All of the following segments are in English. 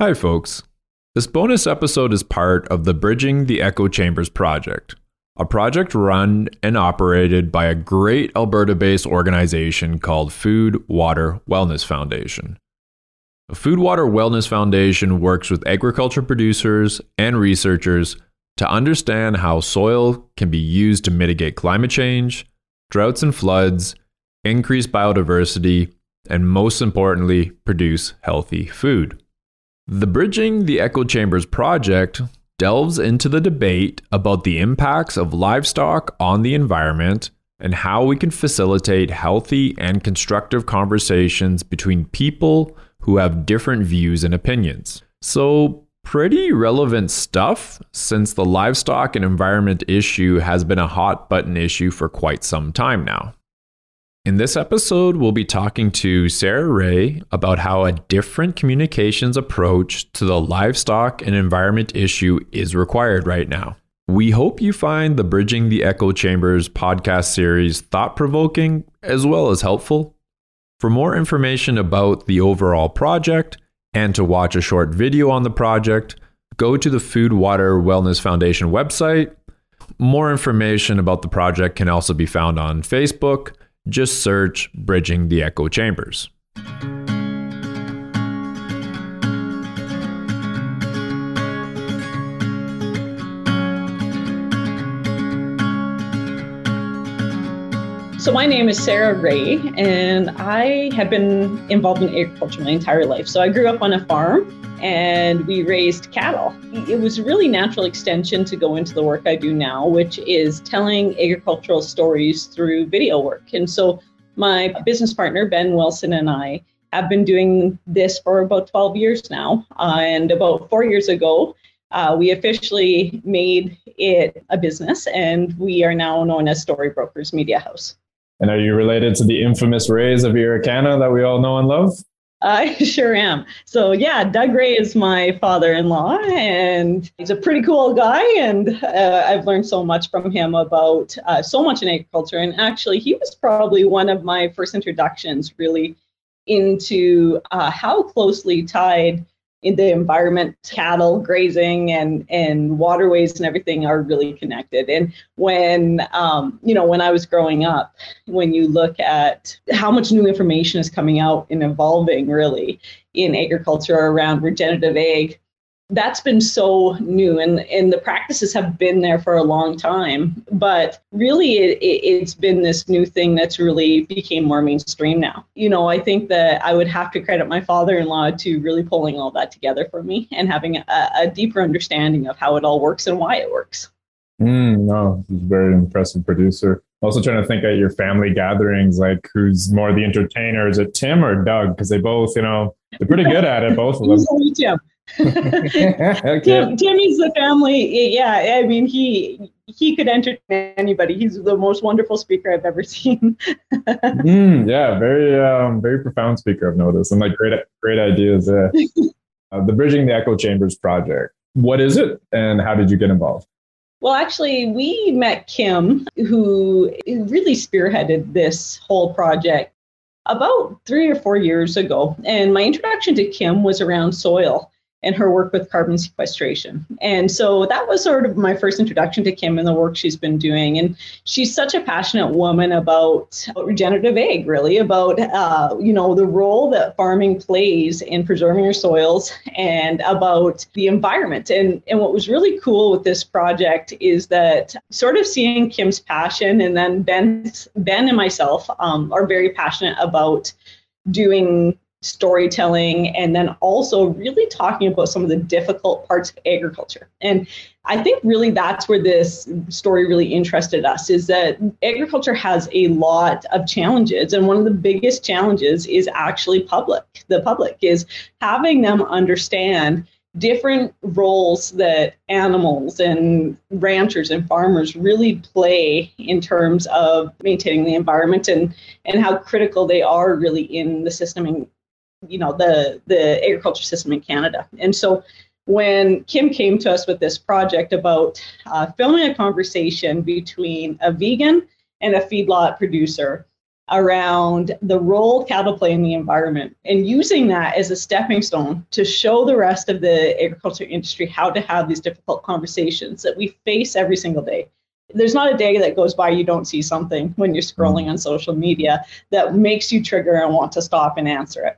Hi, folks. This bonus episode is part of the Bridging the Echo Chambers project, a project run and operated by a great Alberta based organization called Food Water Wellness Foundation. The Food Water Wellness Foundation works with agriculture producers and researchers to understand how soil can be used to mitigate climate change, droughts and floods, increase biodiversity, and most importantly, produce healthy food. The Bridging the Echo Chambers project delves into the debate about the impacts of livestock on the environment and how we can facilitate healthy and constructive conversations between people who have different views and opinions. So, pretty relevant stuff since the livestock and environment issue has been a hot button issue for quite some time now. In this episode, we'll be talking to Sarah Ray about how a different communications approach to the livestock and environment issue is required right now. We hope you find the Bridging the Echo Chambers podcast series thought provoking as well as helpful. For more information about the overall project and to watch a short video on the project, go to the Food Water Wellness Foundation website. More information about the project can also be found on Facebook just search Bridging the Echo Chambers. So, my name is Sarah Ray, and I have been involved in agriculture my entire life. So, I grew up on a farm and we raised cattle. It was a really natural extension to go into the work I do now, which is telling agricultural stories through video work. And so my business partner, Ben Wilson, and I have been doing this for about 12 years now. Uh, and about four years ago, uh, we officially made it a business, and we are now known as Storybrokers Media House. And are you related to the infamous Rays of Irricana that we all know and love? I sure am. So yeah, Doug Ray is my father-in-law, and he's a pretty cool guy. And uh, I've learned so much from him about uh, so much in agriculture. And actually, he was probably one of my first introductions, really, into uh, how closely tied in the environment, cattle grazing and and waterways and everything are really connected. And when um, you know when I was growing up, when you look at how much new information is coming out and evolving really in agriculture around regenerative ag, that's been so new and, and the practices have been there for a long time but really it, it, has been this new thing that's really became more mainstream now. You know i think that i would have to credit my father-in-law to really pulling all that together for me and having a, a deeper understanding of how it all works and why it works. Mm, no he's a very impressive producer. Also trying to think at your family gatherings like who's more the entertainer? Is it tim or doug? Because they both you know they're pretty good at it both of them. okay. Tim, Timmy's the family. Yeah, I mean he he could entertain anybody. He's the most wonderful speaker I've ever seen. mm, yeah, very um, very profound speaker. I've noticed, and like great great ideas. Uh, uh, the Bridging the Echo Chambers project. What is it, and how did you get involved? Well, actually, we met Kim, who really spearheaded this whole project about three or four years ago. And my introduction to Kim was around soil and her work with carbon sequestration. And so that was sort of my first introduction to Kim and the work she's been doing. And she's such a passionate woman about regenerative ag, really, about uh, you know the role that farming plays in preserving our soils and about the environment. And and what was really cool with this project is that sort of seeing Kim's passion, and then Ben Ben and myself um, are very passionate about doing storytelling, and then also really talking about some of the difficult parts of agriculture. And I think really that's where this story really interested us is that agriculture has a lot of challenges. And one of the biggest challenges is actually public. The public is having them understand different roles that animals and ranchers and farmers really play in terms of maintaining the environment and, and how critical they are really in the system you know the the agriculture system in Canada. And so when Kim came to us with this project about uh, filming a conversation between a vegan and a feedlot producer around the role cattle play in the environment and using that as a stepping stone to show the rest of the agriculture industry how to have these difficult conversations that we face every single day. There's not a day that goes by you don't see something when you're scrolling on social media that makes you trigger and want to stop and answer it.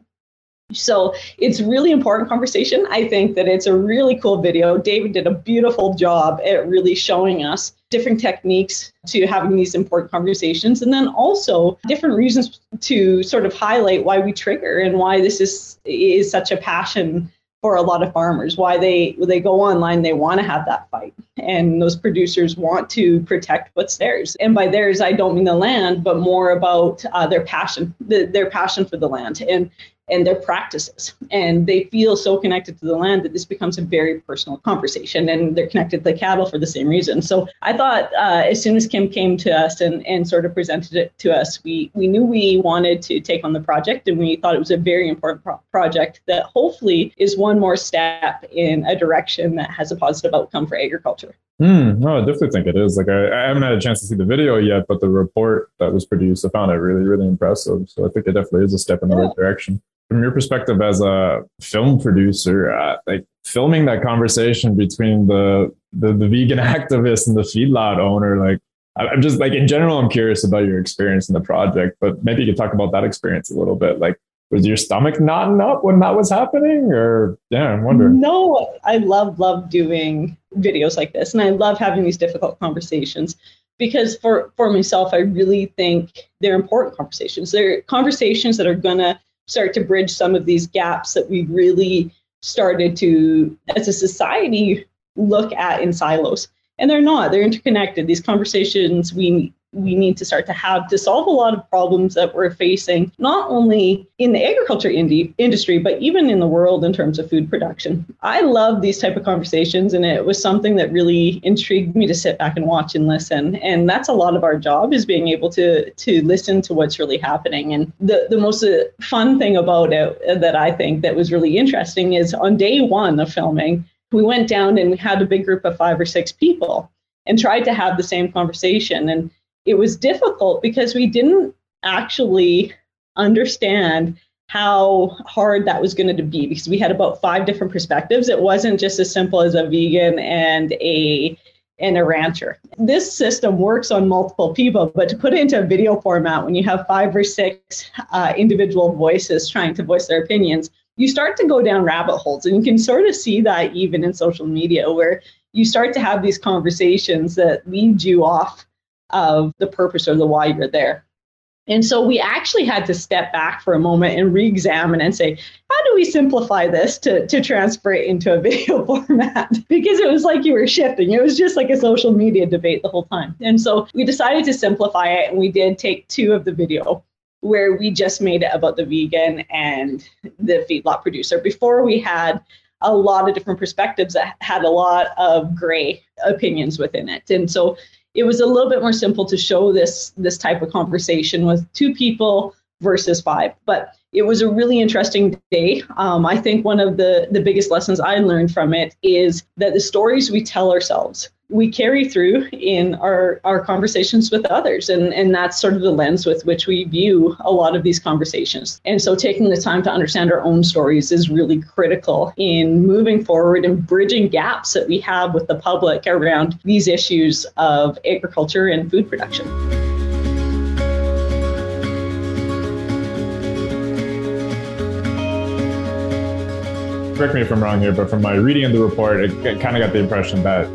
So it's really important conversation. I think that it's a really cool video. David did a beautiful job at really showing us different techniques to having these important conversations and then also different reasons to sort of highlight why we trigger and why this is is such a passion for a lot of farmers why they they go online they want to have that fight and those producers want to protect what's theirs and by theirs i don't mean the land but more about uh, their passion the, their passion for the land and and their practices. And they feel so connected to the land that this becomes a very personal conversation. And they're connected to the cattle for the same reason. So I thought uh, as soon as Kim came to us and, and sort of presented it to us, we, we knew we wanted to take on the project. And we thought it was a very important pro- project that hopefully is one more step in a direction that has a positive outcome for agriculture. Hmm. no, I definitely think it is. Like I, I, haven't had a chance to see the video yet, but the report that was produced, I found it really, really impressive. So I think it definitely is a step in the yeah. right direction from your perspective as a film producer, uh, like filming that conversation between the, the, the vegan activist and the feedlot owner, like I'm just like in general, I'm curious about your experience in the project, but maybe you could talk about that experience a little bit. Like, was your stomach knotting up when that was happening, or yeah, I'm wondering. No, I love love doing videos like this, and I love having these difficult conversations because for for myself, I really think they're important conversations. They're conversations that are gonna start to bridge some of these gaps that we've really started to, as a society, look at in silos. And they're not, they're interconnected. These conversations we we need to start to have to solve a lot of problems that we're facing, not only in the agriculture industry, but even in the world in terms of food production. I love these type of conversations, and it was something that really intrigued me to sit back and watch and listen. And that's a lot of our job is being able to to listen to what's really happening. And the the most uh, fun thing about it that I think that was really interesting is on day one of filming, we went down and we had a big group of five or six people and tried to have the same conversation and it was difficult because we didn't actually understand how hard that was going to be because we had about five different perspectives. It wasn't just as simple as a vegan and a and a rancher. This system works on multiple people, but to put it into a video format when you have five or six uh, individual voices trying to voice their opinions, you start to go down rabbit holes. And you can sort of see that even in social media, where you start to have these conversations that lead you off of the purpose or the why you're there. And so we actually had to step back for a moment and re-examine and say, how do we simplify this to, to transfer it into a video format? because it was like you were shifting. It was just like a social media debate the whole time. And so we decided to simplify it and we did take two of the video where we just made it about the vegan and the feedlot producer. Before we had a lot of different perspectives that had a lot of gray opinions within it. And so it was a little bit more simple to show this this type of conversation with two people versus five. But it was a really interesting day. Um, I think one of the the biggest lessons I learned from it is that the stories we tell ourselves we carry through in our, our conversations with others. And, and that's sort of the lens with which we view a lot of these conversations. And so taking the time to understand our own stories is really critical in moving forward and bridging gaps that we have with the public around these issues of agriculture and food production. correct me if I'm wrong here, but from my reading of the report, it kind of got the impression that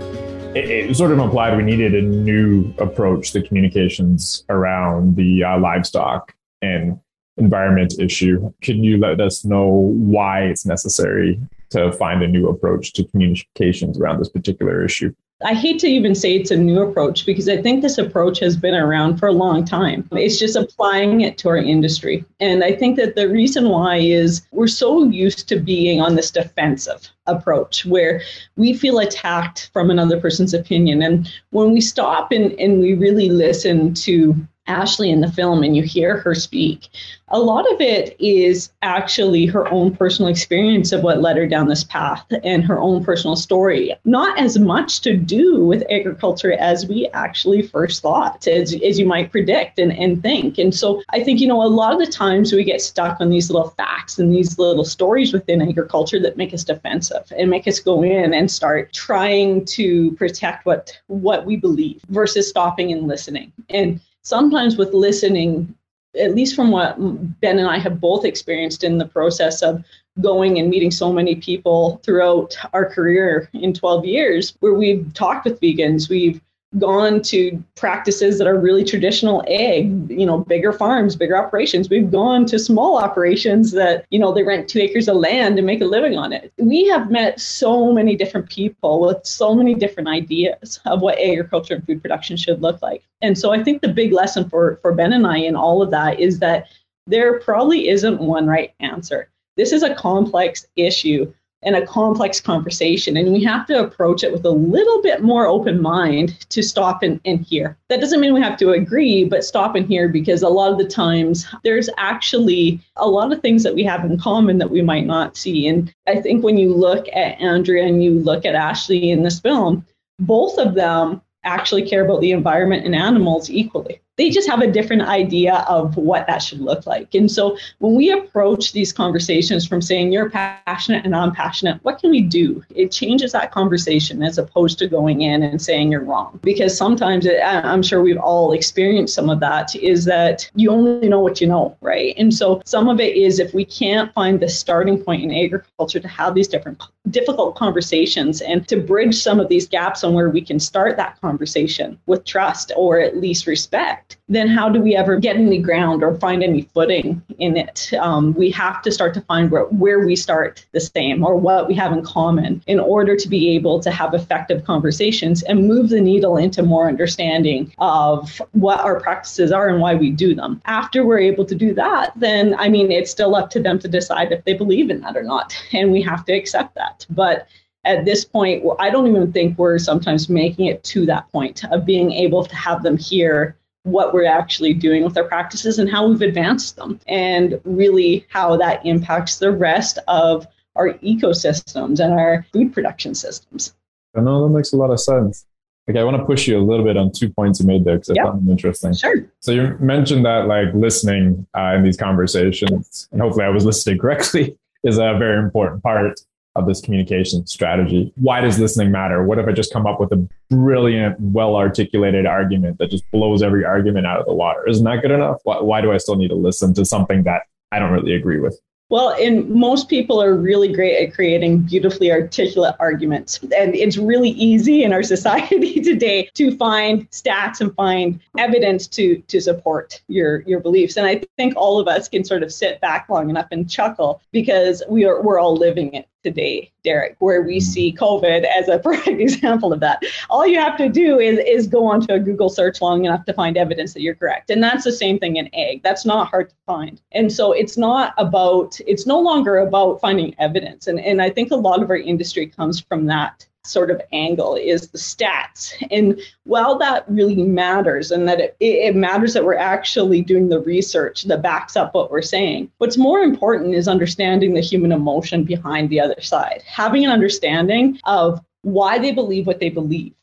it, it, sort of implied we needed a new approach to communications around the uh, livestock and environment issue. Can you let us know why it's necessary to find a new approach to communications around this particular issue? I hate to even say it's a new approach because I think this approach has been around for a long time. It's just applying it to our industry. And I think that the reason why is we're so used to being on this defensive approach where we feel attacked from another person's opinion. And when we stop and, and we really listen to Ashley in the film and you hear her speak, a lot of it is actually her own personal experience of what led her down this path and her own personal story. Not as much to do with agriculture as we actually first thought, as, as you might predict and, and think. And so I think, you know, a lot of the times we get stuck on these little facts and these little stories within agriculture that make us defensive and make us go in and start trying to protect what what we believe versus stopping and listening. And sometimes with listening, at least from what Ben and I have both experienced in the process of going and meeting so many people throughout our career in 12 years, where we've talked with vegans, we've gone to practices that are really traditional ag, you know, bigger farms, bigger operations. We've gone to small operations that, you know, they rent two acres of land and make a living on it. We have met so many different people with so many different ideas of what agriculture and food production should look like. And so I think the big lesson for, for Ben and I in all of that is that there probably isn't one right answer. This is a complex issue and a complex conversation. And we have to approach it with a little bit more open mind to stop and, and hear. That doesn't mean we have to agree, but stop and hear because a lot of the times there's actually a lot of things that we have in common that we might not see. And I think when you look at Andrea and you look at Ashley in this film, both of them actually care about the environment and animals equally they just have a different idea of what that should look like. And so when we approach these conversations from saying you're passionate and I'm passionate, what can we do? It changes that conversation as opposed to going in and saying you're wrong. Because sometimes it, I'm sure we've all experienced some of that is that you only know what you know, right? And so some of it is if we can't find the starting point in agriculture to have these different difficult conversations and to bridge some of these gaps on where we can start that conversation with trust or at least respect then how do we ever get any ground or find any footing in it? Um, we have to start to find where, where we start the same or what we have in common in order to be able to have effective conversations and move the needle into more understanding of what our practices are and why we do them. After we're able to do that, then I mean, it's still up to them to decide if they believe in that or not. And we have to accept that. But at this point, I don't even think we're sometimes making it to that point of being able to have them hear what we're actually doing with our practices and how we've advanced them, and really how that impacts the rest of our ecosystems and our food production systems. I know that makes a lot of sense. Okay, I want to push you a little bit on two points you made there because I found them interesting. Sure. So you mentioned that like listening uh, in these conversations, and hopefully I was listening correctly, is a very important part of this communication strategy. Why does listening matter? What if I just come up with a brilliant, well articulated argument that just blows every argument out of the water? Isn't that good enough? Why, why do I still need to listen to something that I don't really agree with? Well, and most people are really great at creating beautifully articulate arguments. And it's really easy in our society today to find stats and find evidence to to support your your beliefs. And I think all of us can sort of sit back long enough and chuckle because we are we're all living it today, Derek, where we mm. see COVID as a perfect example of that. All you have to do is, is go onto a Google search long enough to find evidence that you're correct. And that's the same thing in ag. That's not hard to find. And so it's not about, it's no longer about finding evidence. And, and I think a lot of our industry comes from that sort of angle is the stats. And while that really matters and that it, it matters that we're actually doing the research that backs up what we're saying, what's more important is understanding the human emotion behind the other side, having an understanding of why they believe what they believe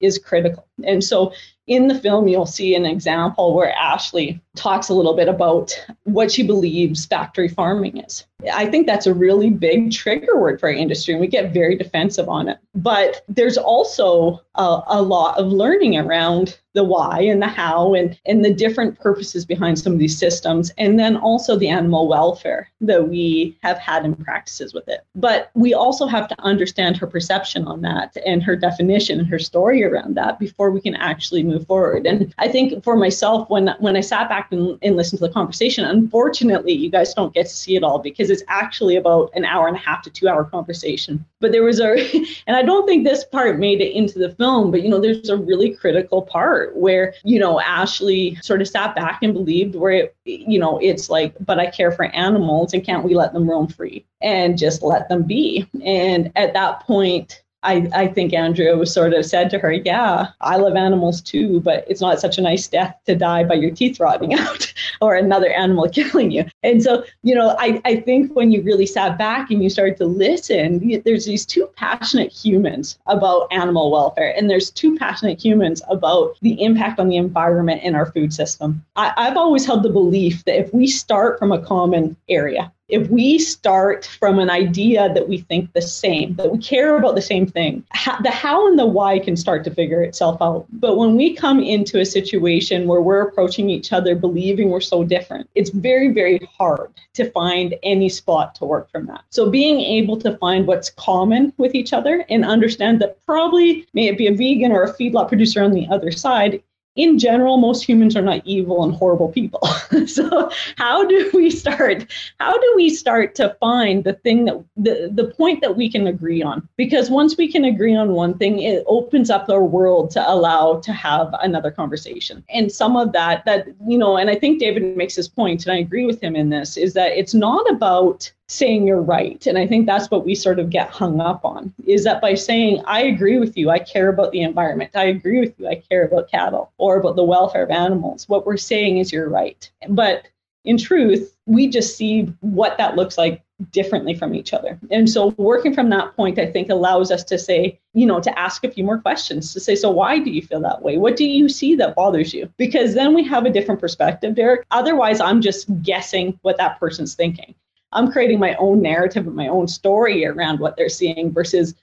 is critical. And so in the film, you'll see an example where Ashley talks a little bit about what she believes factory farming is. I think that's a really big trigger word for our industry, and we get very defensive on it. But there's also a, a, lot of learning around the why and the how and, and the different purposes behind some of these systems, and then also the animal welfare that we have had in practices with it. But we also have to understand her perception on that and her definition and her story around that before we can actually move forward. And I think for myself, when when I sat back and, and listened to the conversation, unfortunately, you guys don't get to see it all because it's actually about an hour and a half to two hour conversation. But there was a, and I don't think this part made it into the film, but you know, there's a really critical part where, you know, Ashley sort of sat back and believed where, it, you know, it's like, but I care for animals and can't we let them roam free and just let them be? And at that point, I, I think Andrea was sort of said to her, Yeah, I love animals too, but it's not such a nice death to die by your teeth rotting out or another animal killing you. And so, you know, I, I think when you really sat back and you started to listen, there's these two passionate humans about animal welfare, and there's two passionate humans about the impact on the environment and our food system. I, I've always held the belief that if we start from a common area, if we start from an idea that we think the same, that we care about the same thing, the how and the why can start to figure itself out. But when we come into a situation where we're approaching each other believing we're so different, it's very, very hard to find any spot to work from that. So being able to find what's common with each other and understand that probably, may it be a vegan or a feedlot producer on the other side, in general, most humans are not evil and horrible people. so how do we start? How do we start to find the thing that the, the point that we can agree on? Because once we can agree on one thing, it opens up our world to allow to have another conversation. And some of that, that, you know, and I think David makes his point, and I agree with him in this, is that it's not about saying you're right. And I think that's what we sort of get hung up on is that by saying, I agree with you, I care about the environment, I agree with you, I care about cattle or about the welfare of animals, what we're saying is you're right. But in truth, we just see what that looks like differently from each other. And so working from that point, I think allows us to say, you know, to ask a few more questions to say, so why do you feel that way? What do you see that bothers you? Because then we have a different perspective, Derek. Otherwise, I'm just guessing what that person's thinking. I'm creating my own narrative and my own story around what they're seeing versus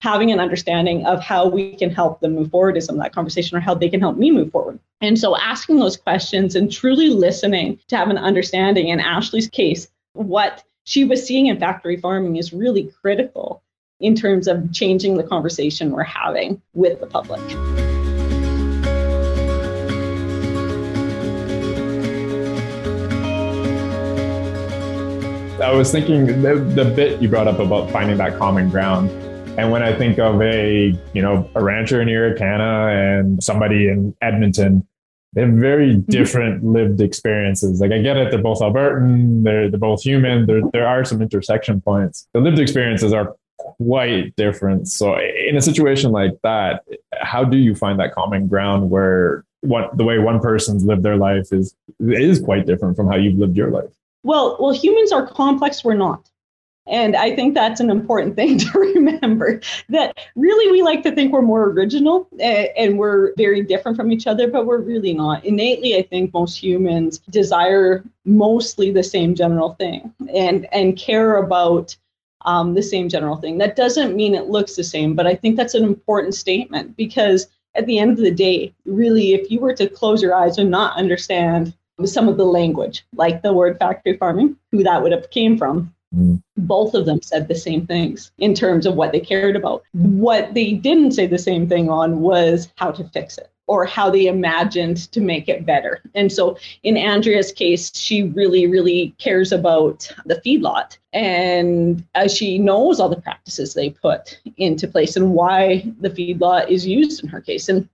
having an understanding of how we can help them move forward in some of that conversation or how they can help me move forward. And so asking those questions and truly listening to have an understanding in Ashley's case, what she was seeing in factory farming is really critical in terms of changing the conversation we're having with the public. I was thinking the, the bit you brought up about finding that common ground. And when I think of a, you know, a rancher in Irricana and somebody in Edmonton, they have very mm-hmm. different lived experiences. Like I get it, they're both Albertan, they're they're both human. There there are some intersection points. The lived experiences are quite different. So in a situation like that, how do you find that common ground where what the way one person's lived their life is is quite different from how you've lived your life? Well, well, humans are complex. We're not. And I think that's an important thing to remember that really we like to think we're more original and we're very different from each other, but we're really not. Innately, I think most humans desire mostly the same general thing and, and care about um, the same general thing. That doesn't mean it looks the same, but I think that's an important statement because at the end of the day, really, if you were to close your eyes and not understand some of the language, like the word factory farming, who that would have came from. Mm. Both of them said the same things in terms of what they cared about. What they didn't say the same thing on was how to fix it or how they imagined to make it better. And so in Andrea's case, she really, really cares about the feedlot and as she knows all the practices they put into place and why the feedlot is used in her case. And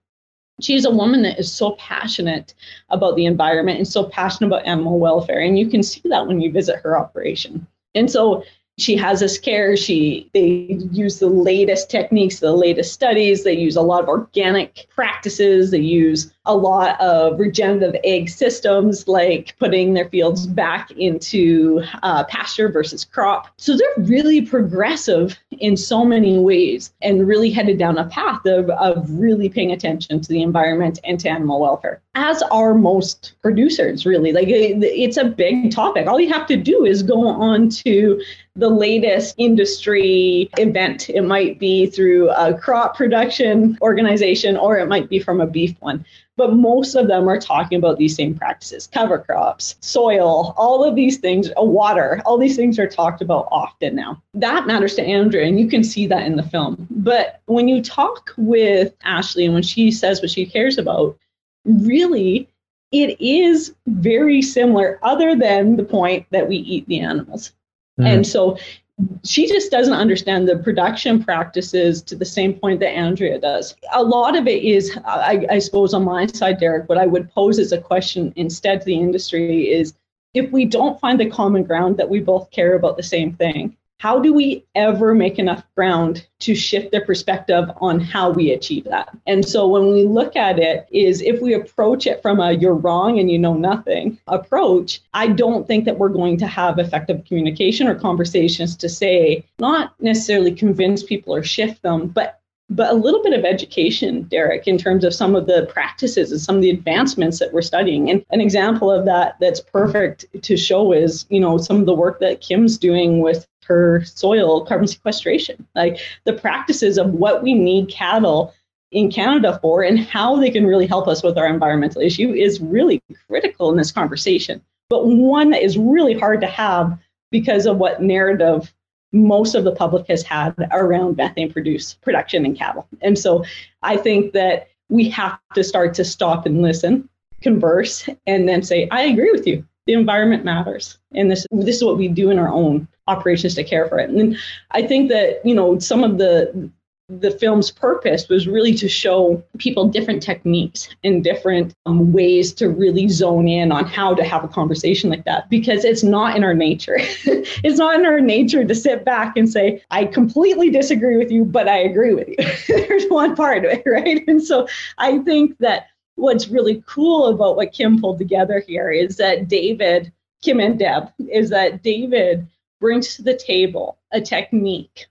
she's a woman that is so passionate about the environment and so passionate about animal welfare. And you can see that when you visit her operation. And so she has this care. She they use the latest techniques, the latest studies. They use a lot of organic practices. They use a lot of regenerative ag systems, like putting their fields back into uh, pasture versus crop. So they're really progressive in so many ways, and really headed down a path of of really paying attention to the environment and to animal welfare. As are most producers, really. Like it's a big topic. All you have to do is go on to the latest industry event. It might be through a crop production organization or it might be from a beef one. But most of them are talking about these same practices cover crops, soil, all of these things, uh, water, all these things are talked about often now. That matters to Andrea, and you can see that in the film. But when you talk with Ashley and when she says what she cares about, really, it is very similar, other than the point that we eat the animals. Mm. And so she just doesn't understand the production practices to the same point that Andrea does. A lot of it is, I, I, suppose, on my side, Derek, what I would pose as a question instead to the industry is if we don't find the common ground that we both care about the same thing, how do we ever make enough ground to shift their perspective on how we achieve that and so when we look at it is if we approach it from a you're wrong and you know nothing approach i don't think that we're going to have effective communication or conversations to say not necessarily convince people or shift them but but a little bit of education, Derek, in terms of some of the practices and some of the advancements that we're studying. And an example of that that's perfect to show is, you know, some of the work that Kim's doing with her soil carbon sequestration, like the practices of what we need cattle in Canada for and how they can really help us with our environmental issue is really critical in this conversation. But one that is really hard to have because of what narrative most of the public has had around methane produce production in cattle. And so I think that we have to start to stop and listen, converse, and then say, I agree with you. The environment matters. And this this is what we do in our own operations to care for it. And I think that, you know, some of the the film's purpose was really to show people different techniques and different um, ways to really zone in on how to have a conversation like that because it's not in our nature. it's not in our nature to sit back and say, I completely disagree with you, but I agree with you. There's one part of it, right? And so I think that what's really cool about what Kim pulled together here is that David, Kim and Deb, is that David brings to the table a technique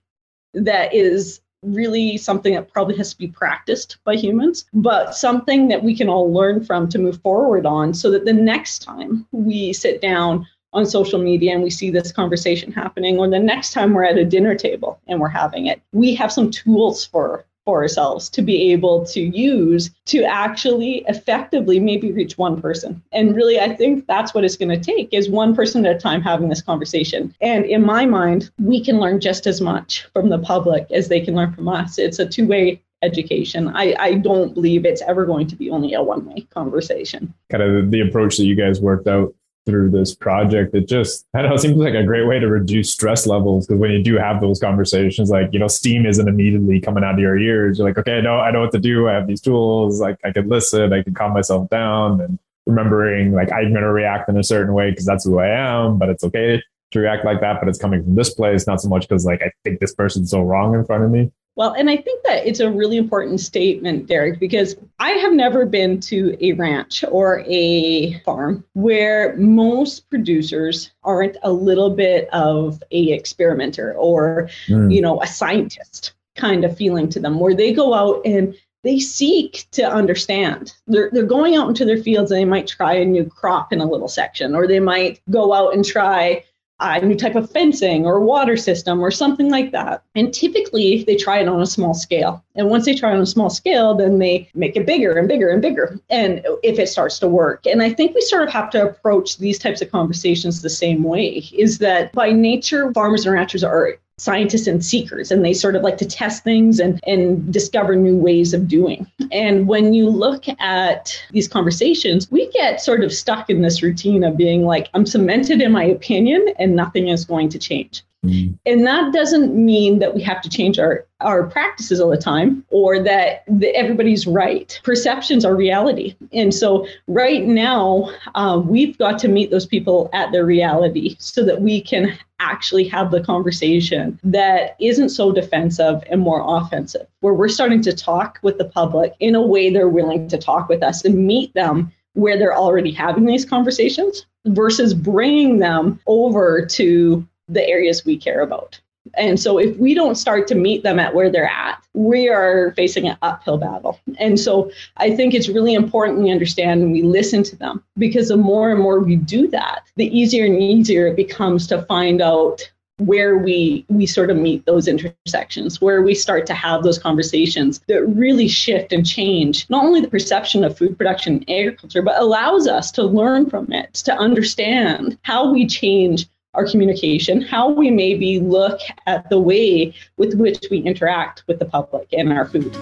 that is really something that probably has to be practiced by humans, but something that we can all learn from to move forward on so that the next time we sit down on social media and we see this conversation happening, or the next time we're at a dinner table and we're having it, we have some tools for for ourselves to be able to use to actually effectively maybe reach one person. And really, I think that's what it's going to take is one person at a time having this conversation. And in my mind, we can learn just as much from the public as they can learn from us. It's a two way education. I, I don't believe it's ever going to be only a one way conversation. Kind of the approach that you guys worked out through this project. It just, I don't know, seems like a great way to reduce stress levels because when you do have those conversations, like, you know, steam isn't immediately coming out of your ears. You're like, okay, I know, I know what to do. I have these tools. Like, I can listen, I can calm myself down and remembering, like, I'm going to react in a certain way because that's who I am, but it's okay to react like that, but it's coming from this place, not so much because, like, I think this person's so wrong in front of me. Well, and I think that it's a really important statement, Derek, because I have never been to a ranch or a farm where most producers aren't a little bit of a experimenter or, mm. you know, a scientist kind of feeling to them, where they go out and they seek to understand. They're, they're going out into their fields and they might try a new crop in a little section, or they might go out and try a new type of fencing or water system or something like that. And typically they try it on a small scale. And once they try it on a small scale, then they make it bigger and bigger and bigger. And if it starts to work. And I think we sort of have to approach these types of conversations the same way is that by nature, farmers and ranchers are scientists and seekers and they sort of like to test things and, and discover new ways of doing and when you look at these conversations we get sort of stuck in this routine of being like i'm cemented in my opinion and nothing is going to change. And that doesn't mean that we have to change our, our practices all the time or that, that everybody's right. Perceptions are reality. And so, right now, uh, we've got to meet those people at their reality so that we can actually have the conversation that isn't so defensive and more offensive, where we're starting to talk with the public in a way they're willing to talk with us and meet them where they're already having these conversations versus bringing them over to the areas we care about. And so if we don't start to meet them at where they're at, we are facing an uphill battle. And so I think it's really important we understand and we listen to them because the more and more we do that, the easier and easier it becomes to find out where we we sort of meet those intersections where we start to have those conversations that really shift and change not only the perception of food production and agriculture but allows us to learn from it to understand how we change our communication, how we maybe look at the way with which we interact with the public and our food.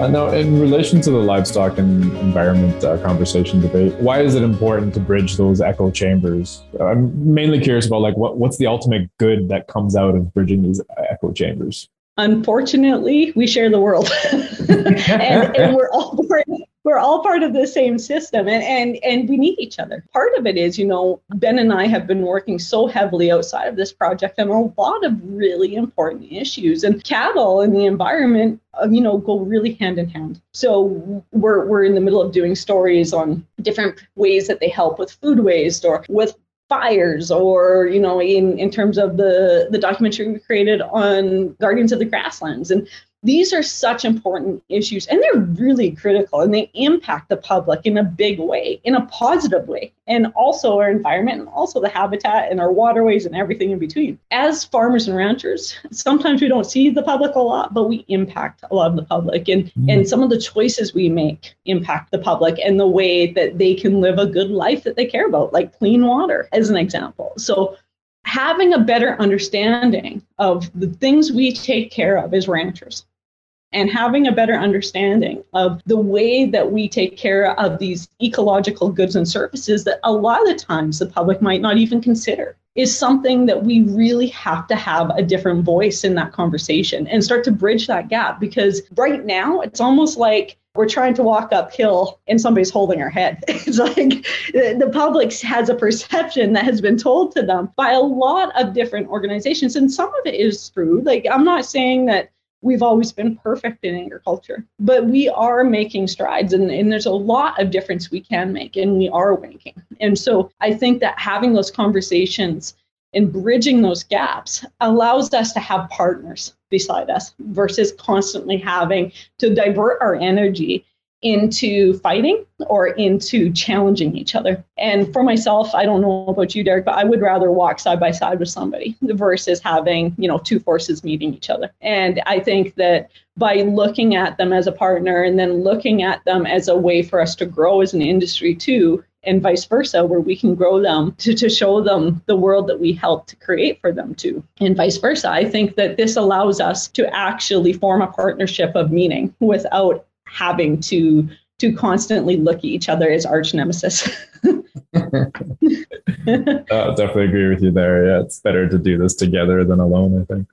Uh, now, in relation to the livestock and environment uh, conversation debate, why is it important to bridge those echo chambers? I'm mainly curious about like what, what's the ultimate good that comes out of bridging these echo chambers unfortunately, we share the world, and, and, we're all born we're all part of the same system and, and and we need each other. Part of it is, you know, Ben and I have been working so heavily outside of this project on a lot of really important issues and cattle and the environment uh, you know go really hand in hand so we're we're in the middle of doing stories on different ways that they help with food waste or with fires or you know in in terms of the the documentary we created on guardians of the grasslands. And these are such important issues and they're really critical and they impact the public in a big way in a positive way and also our environment and also the habitat and our waterways and everything in between as farmers and ranchers sometimes we don't see the public a lot but we impact a lot of the public and mm-hmm. and some of the choices we make impact the public and the way that they can live a good life that they care about like clean water as an example so having a better understanding of the things we take care of as ranchers and having a better understanding of the way that we take care of these ecological goods and services that a lot of times the public might not even consider is something that we really have to have a different voice in that conversation and start to bridge that gap because right now it's almost like we're trying to walk uphill and somebody's holding our head. It's like the public has a perception that has been told to them by a lot of different organizations. And some of it is true. Like, I'm not saying that we've always been perfect in agriculture, but we are making strides and, and there's a lot of difference we can make and we are making. And so I think that having those conversations and bridging those gaps allows us to have partners beside us versus constantly having to divert our energy into fighting or into challenging each other. And for myself, I don't know about you, Derek, but I would rather walk side by side with somebody versus having, you know, two forces meeting each other. And I think that by looking at them as a partner and then looking at them as a way for us to grow as an industry too, and vice versa, where we can grow them to, to show them the world that we help to create for them too, and vice versa. I think that this allows us to actually form a partnership of meaning without having to to constantly look at each other as arch nemesis. uh, definitely agree with you there. Yeah, it's better to do this together than alone, I think.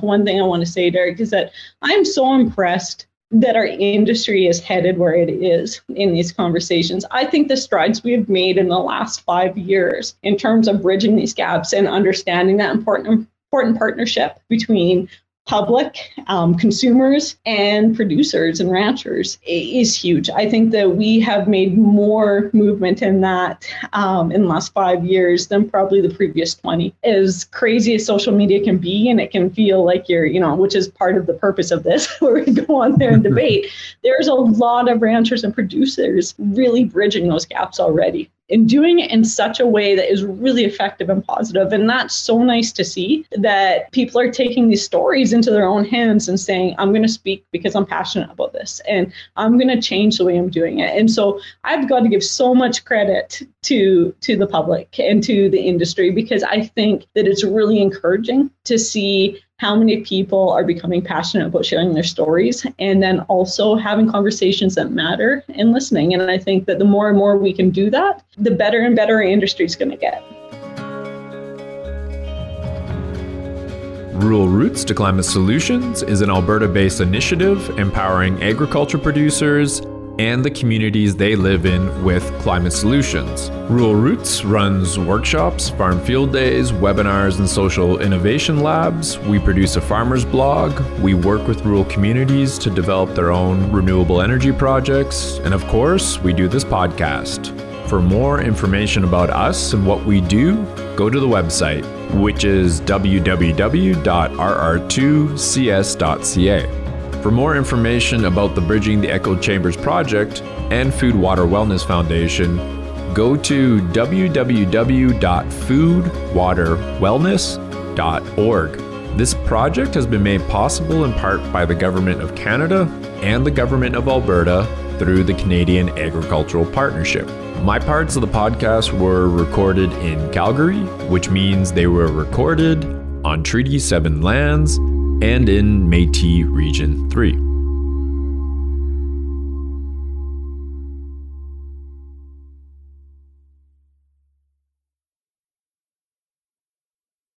One thing I want to say, Derek, is that I'm so impressed that our industry is headed where it is in these conversations. I think the strides we have made in the last five years in terms of bridging these gaps and understanding that important important partnership between public, um, consumers, and producers and ranchers is huge. I think that we have made more movement in that um, in the last five years than probably the previous 20. As crazy as social media can be, and it can feel like you're, you know, which is part of the purpose of this, where we go on there and debate, there's a lot of ranchers and producers really bridging those gaps already and doing it in such a way that is really effective and positive. And that's so nice to see that people are taking these stories into their own hands and saying, I'm going to speak because I'm passionate about this and I'm going to change the way I'm doing it. And so I've got to give so much credit to to the public and to the industry because I think that it's really encouraging to see how many people are becoming passionate about sharing their stories and then also having conversations that matter and listening. And I think that the more and more we can do that, the better and better our industry is going to get. Rural Roots to Climate Solutions is an Alberta based initiative empowering agriculture producers and the communities they live in with climate solutions. Rural Roots runs workshops, farm field days, webinars, and social innovation labs. We produce a farmer's blog. We work with rural communities to develop their own renewable energy projects. And of course, we do this podcast. For more information about us and what we do, go to the website, which is www.rr2cs.ca. For more information about the Bridging the Echo Chambers project and Food Water Wellness Foundation, go to www.foodwaterwellness.org. This project has been made possible in part by the Government of Canada and the Government of Alberta through the Canadian Agricultural Partnership. My parts of the podcast were recorded in Calgary, which means they were recorded on Treaty 7 lands and in Metis Region 3.